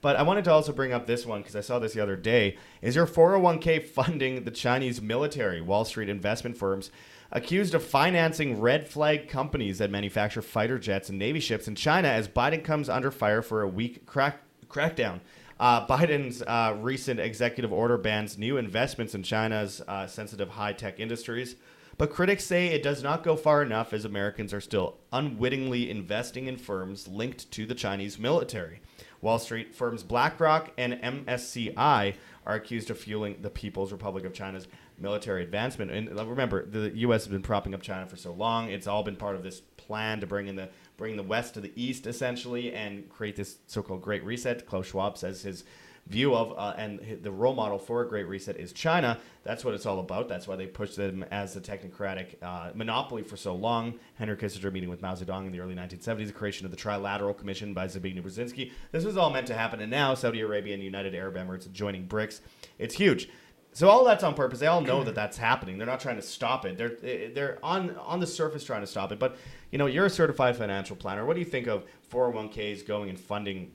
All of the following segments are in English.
But I wanted to also bring up this one because I saw this the other day. Is your 401k funding the Chinese military? Wall Street investment firms accused of financing red flag companies that manufacture fighter jets and Navy ships in China as Biden comes under fire for a weak crack- crackdown. Uh, Biden's uh, recent executive order bans new investments in China's uh, sensitive high tech industries. But critics say it does not go far enough as Americans are still unwittingly investing in firms linked to the Chinese military. Wall Street firms BlackRock and MSCI are accused of fueling the People's Republic of China's military advancement. And uh, remember, the U.S. has been propping up China for so long; it's all been part of this plan to bring in the bring the West to the East, essentially, and create this so-called Great Reset. Klaus Schwab says his view of uh, and the role model for a great reset is China. That's what it's all about. That's why they pushed them as the technocratic uh, monopoly for so long. Henry Kissinger meeting with Mao Zedong in the early 1970s, the creation of the Trilateral Commission by Zbigniew Brzezinski. This was all meant to happen, and now Saudi Arabia and United Arab Emirates joining BRICS. It's huge. So all that's on purpose. They all know that that's happening. They're not trying to stop it. They're they're on on the surface trying to stop it. But you know, you're a certified financial planner. What do you think of 401ks going and funding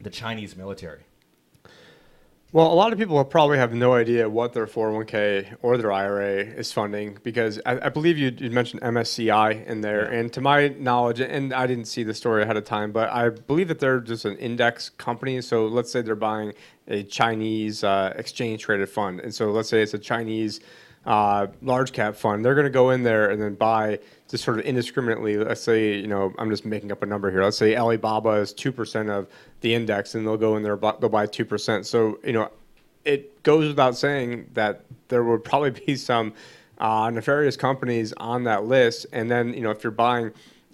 the Chinese military? Well, a lot of people probably have no idea what their 401k or their IRA is funding because I, I believe you, you mentioned MSCI in there. Yeah. And to my knowledge, and I didn't see the story ahead of time, but I believe that they're just an index company. So let's say they're buying a Chinese uh, exchange traded fund. And so let's say it's a Chinese uh, large cap fund, they're going to go in there and then buy just sort of indiscriminately. Let's say, you know, I'm just making up a number here. Let's say Alibaba is 2% of the index and they'll go in there, they'll buy 2%. So, you know, it goes without saying that there would probably be some uh, nefarious companies on that list. And then, you know, if you're buying,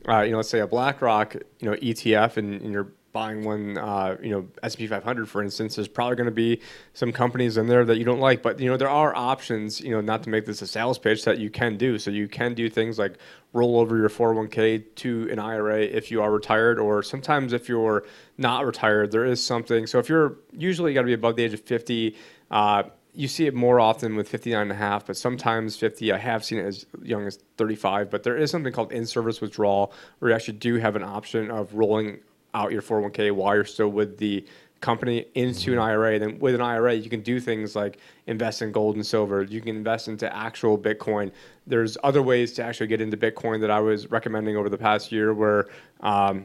uh, you know, let's say a BlackRock, you know, ETF and, and you're buying one, uh, you know, S&P 500, for instance, there's probably going to be some companies in there that you don't like. But you know, there are options. You know, not to make this a sales pitch that you can do. So you can do things like roll over your 401k to an IRA if you are retired, or sometimes if you're not retired, there is something. So if you're usually got to be above the age of 50. Uh, you see it more often with 59 and a half, but sometimes 50. I have seen it as young as 35, but there is something called in-service withdrawal where you actually do have an option of rolling out your 401k while you're still with the company into an mm-hmm. IRA. Then with an IRA, you can do things like invest in gold and silver. You can invest into actual Bitcoin. There's other ways to actually get into Bitcoin that I was recommending over the past year where um,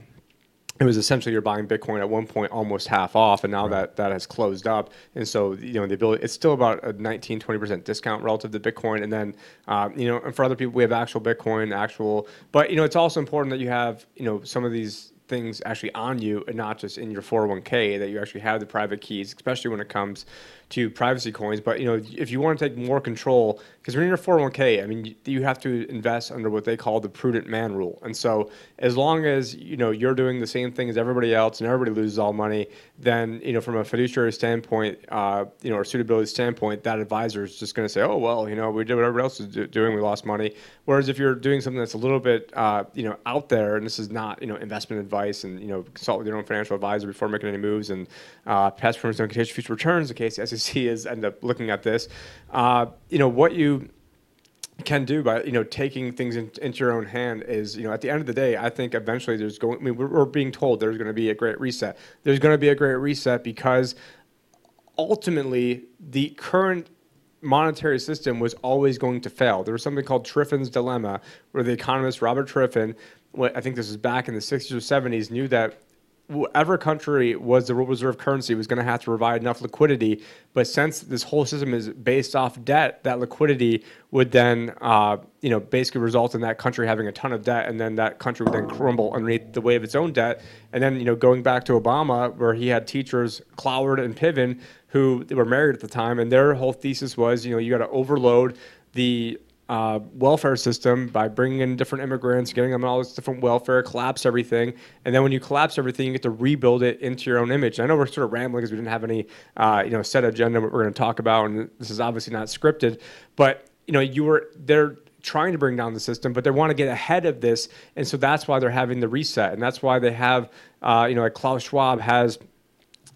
it was essentially you're buying Bitcoin at one point almost half off, and now right. that that has closed up. And so you know the ability it's still about a 19 20 percent discount relative to Bitcoin. And then uh, you know and for other people we have actual Bitcoin, actual. But you know it's also important that you have you know some of these things actually on you and not just in your 401k that you actually have the private keys especially when it comes to privacy coins. But you know if you want to take more control because when you're in a 401k i mean you have to invest under what they call the prudent man rule. And so as long as you know you're doing the same thing as everybody else and everybody loses all money then you know from a fiduciary standpoint uh, you know or suitability standpoint that advisor is just going to say oh well you know we did what everybody else is doing we lost money. Whereas if you're doing something that's a little bit uh, you know out there and this is not you know investment advice and you know consult with your own financial advisor before making any moves and uh, past performance don't contain future returns in case the SEC is end up looking at this. Uh, you know what you can do by you know taking things in, into your own hand is you know at the end of the day I think eventually there's going I mean we're, we're being told there's going to be a great reset. There's going to be a great reset because ultimately the current monetary system was always going to fail there was something called Triffin's dilemma where the economist Robert Triffin I think this was back in the 60s or 70s knew that whatever country was the world reserve currency was going to have to provide enough liquidity. But since this whole system is based off debt, that liquidity would then, uh, you know, basically result in that country having a ton of debt, and then that country would then crumble underneath the weight of its own debt. And then, you know, going back to Obama, where he had teachers Cloward and Piven who were married at the time, and their whole thesis was, you know, you got to overload the uh, welfare system by bringing in different immigrants, getting them all this different welfare, collapse everything, and then when you collapse everything, you get to rebuild it into your own image. I know we're sort of rambling because we didn't have any, uh, you know, set agenda what we're going to talk about, and this is obviously not scripted, but you know, you were they're trying to bring down the system, but they want to get ahead of this, and so that's why they're having the reset, and that's why they have, uh, you know, like Klaus Schwab has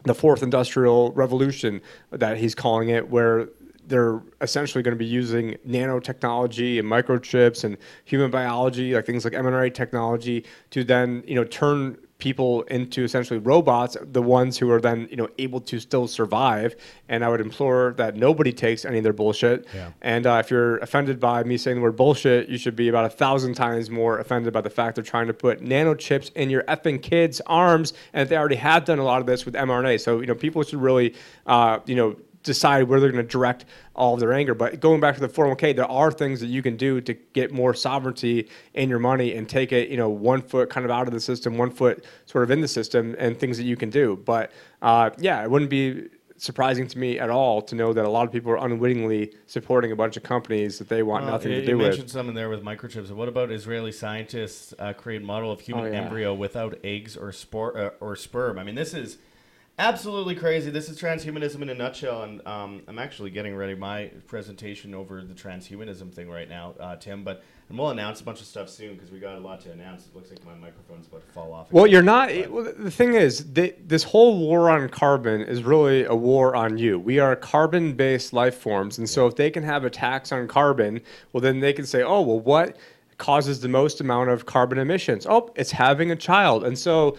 the fourth industrial revolution that he's calling it, where they're essentially going to be using nanotechnology and microchips and human biology, like things like mRNA technology, to then you know turn people into essentially robots, the ones who are then you know able to still survive. And I would implore that nobody takes any of their bullshit. Yeah. And uh, if you're offended by me saying the word bullshit, you should be about a thousand times more offended by the fact they're trying to put nanochips in your effing kids' arms, and they already have done a lot of this with mRNA. So you know people should really uh, you know decide where they're going to direct all of their anger. But going back to the 401k, there are things that you can do to get more sovereignty in your money and take it, you know, one foot kind of out of the system, one foot sort of in the system, and things that you can do. But uh, yeah, it wouldn't be surprising to me at all to know that a lot of people are unwittingly supporting a bunch of companies that they want Well, nothing you, to do with. you mentioned with. something there with microchips. What about Israeli scientists uh, create model of human Oh, yeah. embryo without eggs or spor- uh, or sperm? I mean, this is absolutely crazy. This is transhumanism in a nutshell, and um, I'm actually getting ready my presentation over the transhumanism thing right now, uh, Tim. But and we'll announce a bunch of stuff soon because we got a lot to announce. It looks like my microphone's about to fall off. Well, you're not. But- Well, the thing is, th this whole war on carbon is really a war on you. We are carbon-based life forms, and so if they can have a tax on carbon, well, then they can say, oh, well, what causes the most amount of carbon emissions? Oh, it's having a child, and so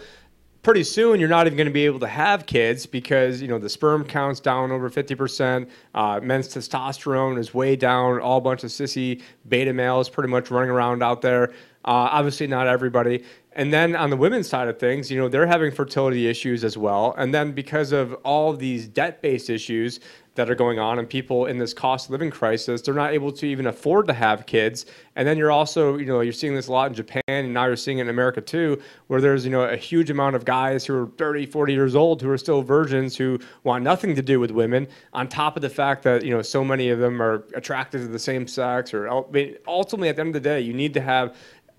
pretty soon you're not even going to be able to have kids because you know the sperm count's down over 50% uh, men's testosterone is way down all bunch of sissy beta males pretty much running around out there uh, obviously not everybody. And then on the women's side of things you know they're having fertility issues as well. And then because of all these debt-based issues that are going on and people in this cost of living crisis they're not able to even afford to have kids. And then you're also you know you're seeing this a lot in japan and now you're seeing it in america too where there's you know a huge amount of guys who are 30 40 years old who are still virgins who want nothing to do with women on top of the fact that you know so many of them are attracted to the same sex or ultimately at the end of the day you need to have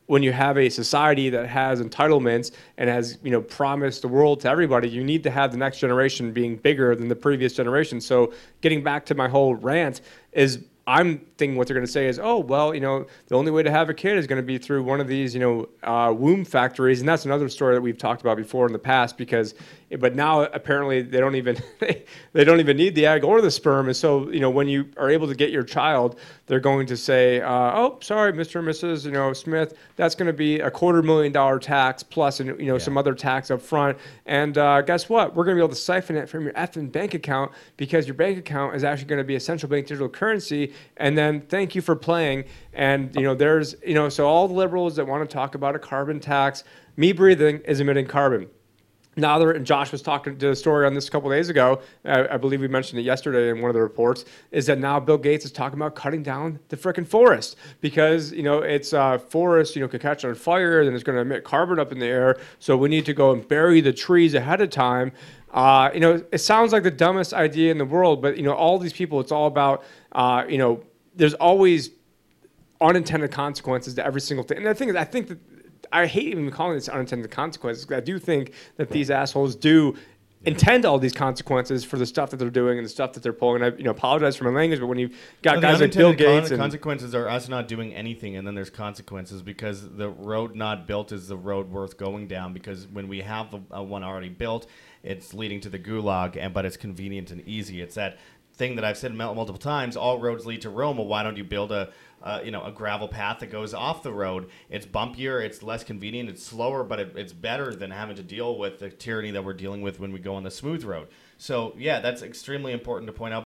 when you have a society that has entitlements and has you know promised the world to everybody you need to have the next generation being bigger than the previous generation. So getting back to my whole rant is i'm thinking what they're going to say is oh well you know the only way to have a kid is going to be through one of these you know uh, womb factories. And that's another story that we've talked about before in the past because but now apparently they don't even they don't even need the egg or the sperm. And so you know when you are able to get your child they're going to say uh, oh sorry mr and mrs you know smith that's going to be a quarter million dollar tax plus and you know some other tax up front. And uh, guess what? We're going to be able to siphon it from your effing bank account because your bank account is actually going to be a central bank digital currency. And then thank you for playing. And you know there's you know so all the liberals that want to talk about a carbon tax me breathing is emitting carbon now and Josh was talking to a story on this a couple days ago. I, I believe we mentioned it yesterday in one of the reports. Is that now Bill Gates is talking about cutting down the frickin' forest because you know it's uh, forest you know could catch on fire, then it's going to emit carbon up in the air. So we need to go and bury the trees ahead of time. Uh, you know, it sounds like the dumbest idea in the world, but you know, all these people, it's all about uh, you know, there's always unintended consequences to every single thing. And the thing is, I think that I hate even calling this unintended consequences. I do think that these assholes do intend all these consequences for the stuff that they're doing and the stuff that they're pulling. I you know apologize for my language, but when you've got No, guys like Bill con- Gates and consequences are us not doing anything, and then there's consequences because the road not built is the road worth going down. Because when we have a, a one already built, it's leading to the gulag, and but it's convenient and easy. It's that thing that I've said multiple times. All roads lead to Rome. Well, why don't you build a uh, you know a gravel path that goes off the road? It's bumpier, it's less convenient, it's slower, but it, it's better than having to deal with the tyranny that we're dealing with when we go on the smooth road. So yeah, that's extremely important to point out.